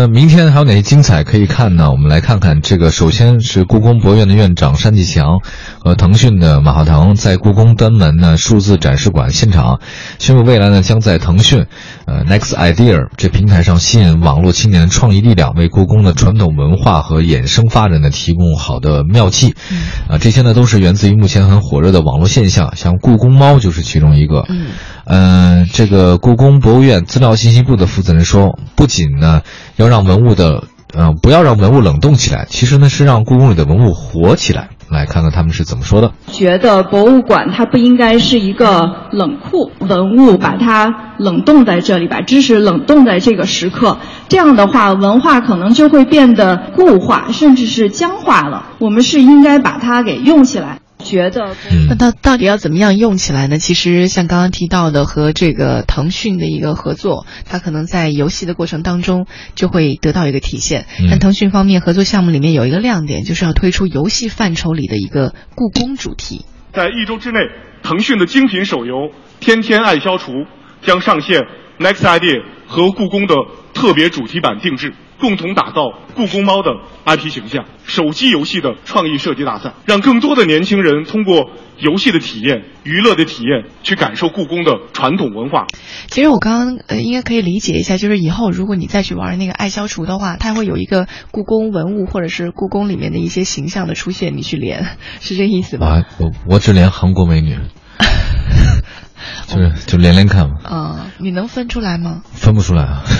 那明天还有哪些精彩可以看呢？我们来看看这个，首先是故宫博物院的院长单霁翔和腾讯的马化腾在故宫端门呢数字展示馆现场宣布，未来呢将在腾讯呃 Next Idea 这平台上吸引网络青年创意力量，为故宫的传统文化和衍生发展呢提供好的妙计。啊，这些呢都是源自于目前很火热的网络现象，像故宫猫就是其中一个。嗯。呃，这个故宫博物院资料信息部的负责人说，不仅呢要让文物的，嗯，不要让文物冷冻起来，其实呢是让故宫里的文物活起来。来看看他们是怎么说的。觉得博物馆它不应该是一个冷库，文物把它冷冻在这里，把知识冷冻在这个时刻，这样的话文化可能就会变得固化，甚至是僵化了。我们是应该把它给用起来。觉得，那到到底要怎么样用起来呢？其实像刚刚提到的，和这个腾讯的一个合作，它可能在游戏的过程当中就会得到一个体现。但腾讯方面合作项目里面有一个亮点，就是要推出游戏范畴里的一个故宫主题。在一周之内，腾讯的精品手游《天天爱消除》将上线 Next Idea 和故宫的特别主题版定制。共同打造故宫猫的 IP 形象，手机游戏的创意设计大赛，让更多的年轻人通过游戏的体验、娱乐的体验，去感受故宫的传统文化。其实我刚刚呃，应该可以理解一下，就是以后如果你再去玩那个爱消除的话，它会有一个故宫文物或者是故宫里面的一些形象的出现，你去连，是这意思吧？我我只连韩国美女，就是就连连看嘛。啊，你能分出来吗？分不出来啊。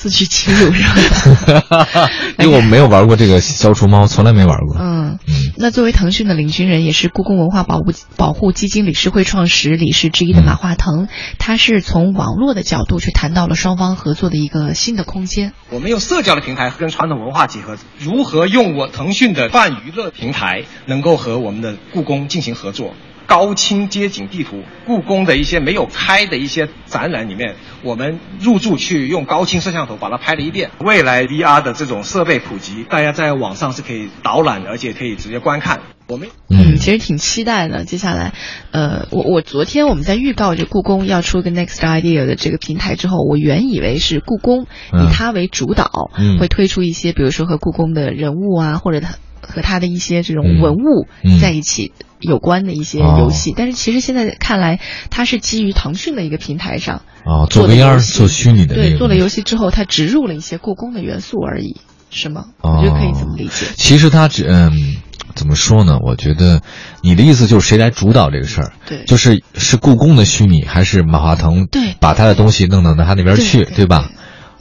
自取其辱是吧？因为我没有玩过这个消除猫，从来没玩过。嗯嗯。那作为腾讯的领军人，也是故宫文化保护保护基金理事会创始理事之一的马化腾，他是从网络的角度去谈到了双方合作的一个新的空间。我们用社交的平台跟传统文化结合，如何用我腾讯的泛娱乐平台，能够和我们的故宫进行合作？高清街景地图，故宫的一些没有开的一些展览里面，我们入驻去用高清摄像头把它拍了一遍。未来 VR 的这种设备普及，大家在网上是可以导览，而且可以直接观看。我们嗯，其实挺期待的。接下来，呃，我我昨天我们在预告这故宫要出个 Next Idea 的这个平台之后，我原以为是故宫以它为主导，会推出一些比如说和故宫的人物啊，或者它。和他的一些这种文物在一起有关的一些游戏，但是其实现在看来，它是基于腾讯的一个平台上啊做 VR 做虚拟的对做了游戏之后，它植入了一些故宫的元素而已，是吗？我觉得可以这么理解。其实它只嗯怎么说呢？我觉得你的意思就是谁来主导这个事儿？对，就是是故宫的虚拟，还是马化腾对把他的东西弄到他那边去，对吧？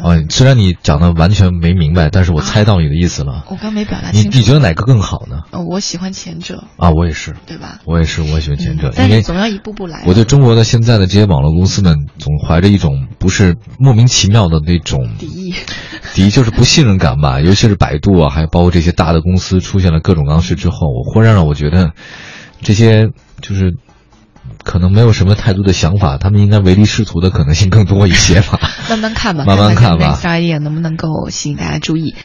哦，虽然你讲的完全没明白，但是我猜到你的意思了。我刚没表达清楚。你你觉得哪个更好呢？哦，我喜欢前者。啊，我也是，对吧？我也是，我喜欢前者。但是总要一步步来。我对中国的现在的这些网络公司们，总怀着一种不是莫名其妙的那种敌意，敌意就是不信任感吧。尤其是百度啊，还有包括这些大的公司出现了各种刚需之后，我忽然让我觉得，这些就是。可能没有什么太多的想法，他们应该唯利是图的可能性更多一些吧。慢慢看吧，慢慢看吧。下一页能不能够吸引大家注意？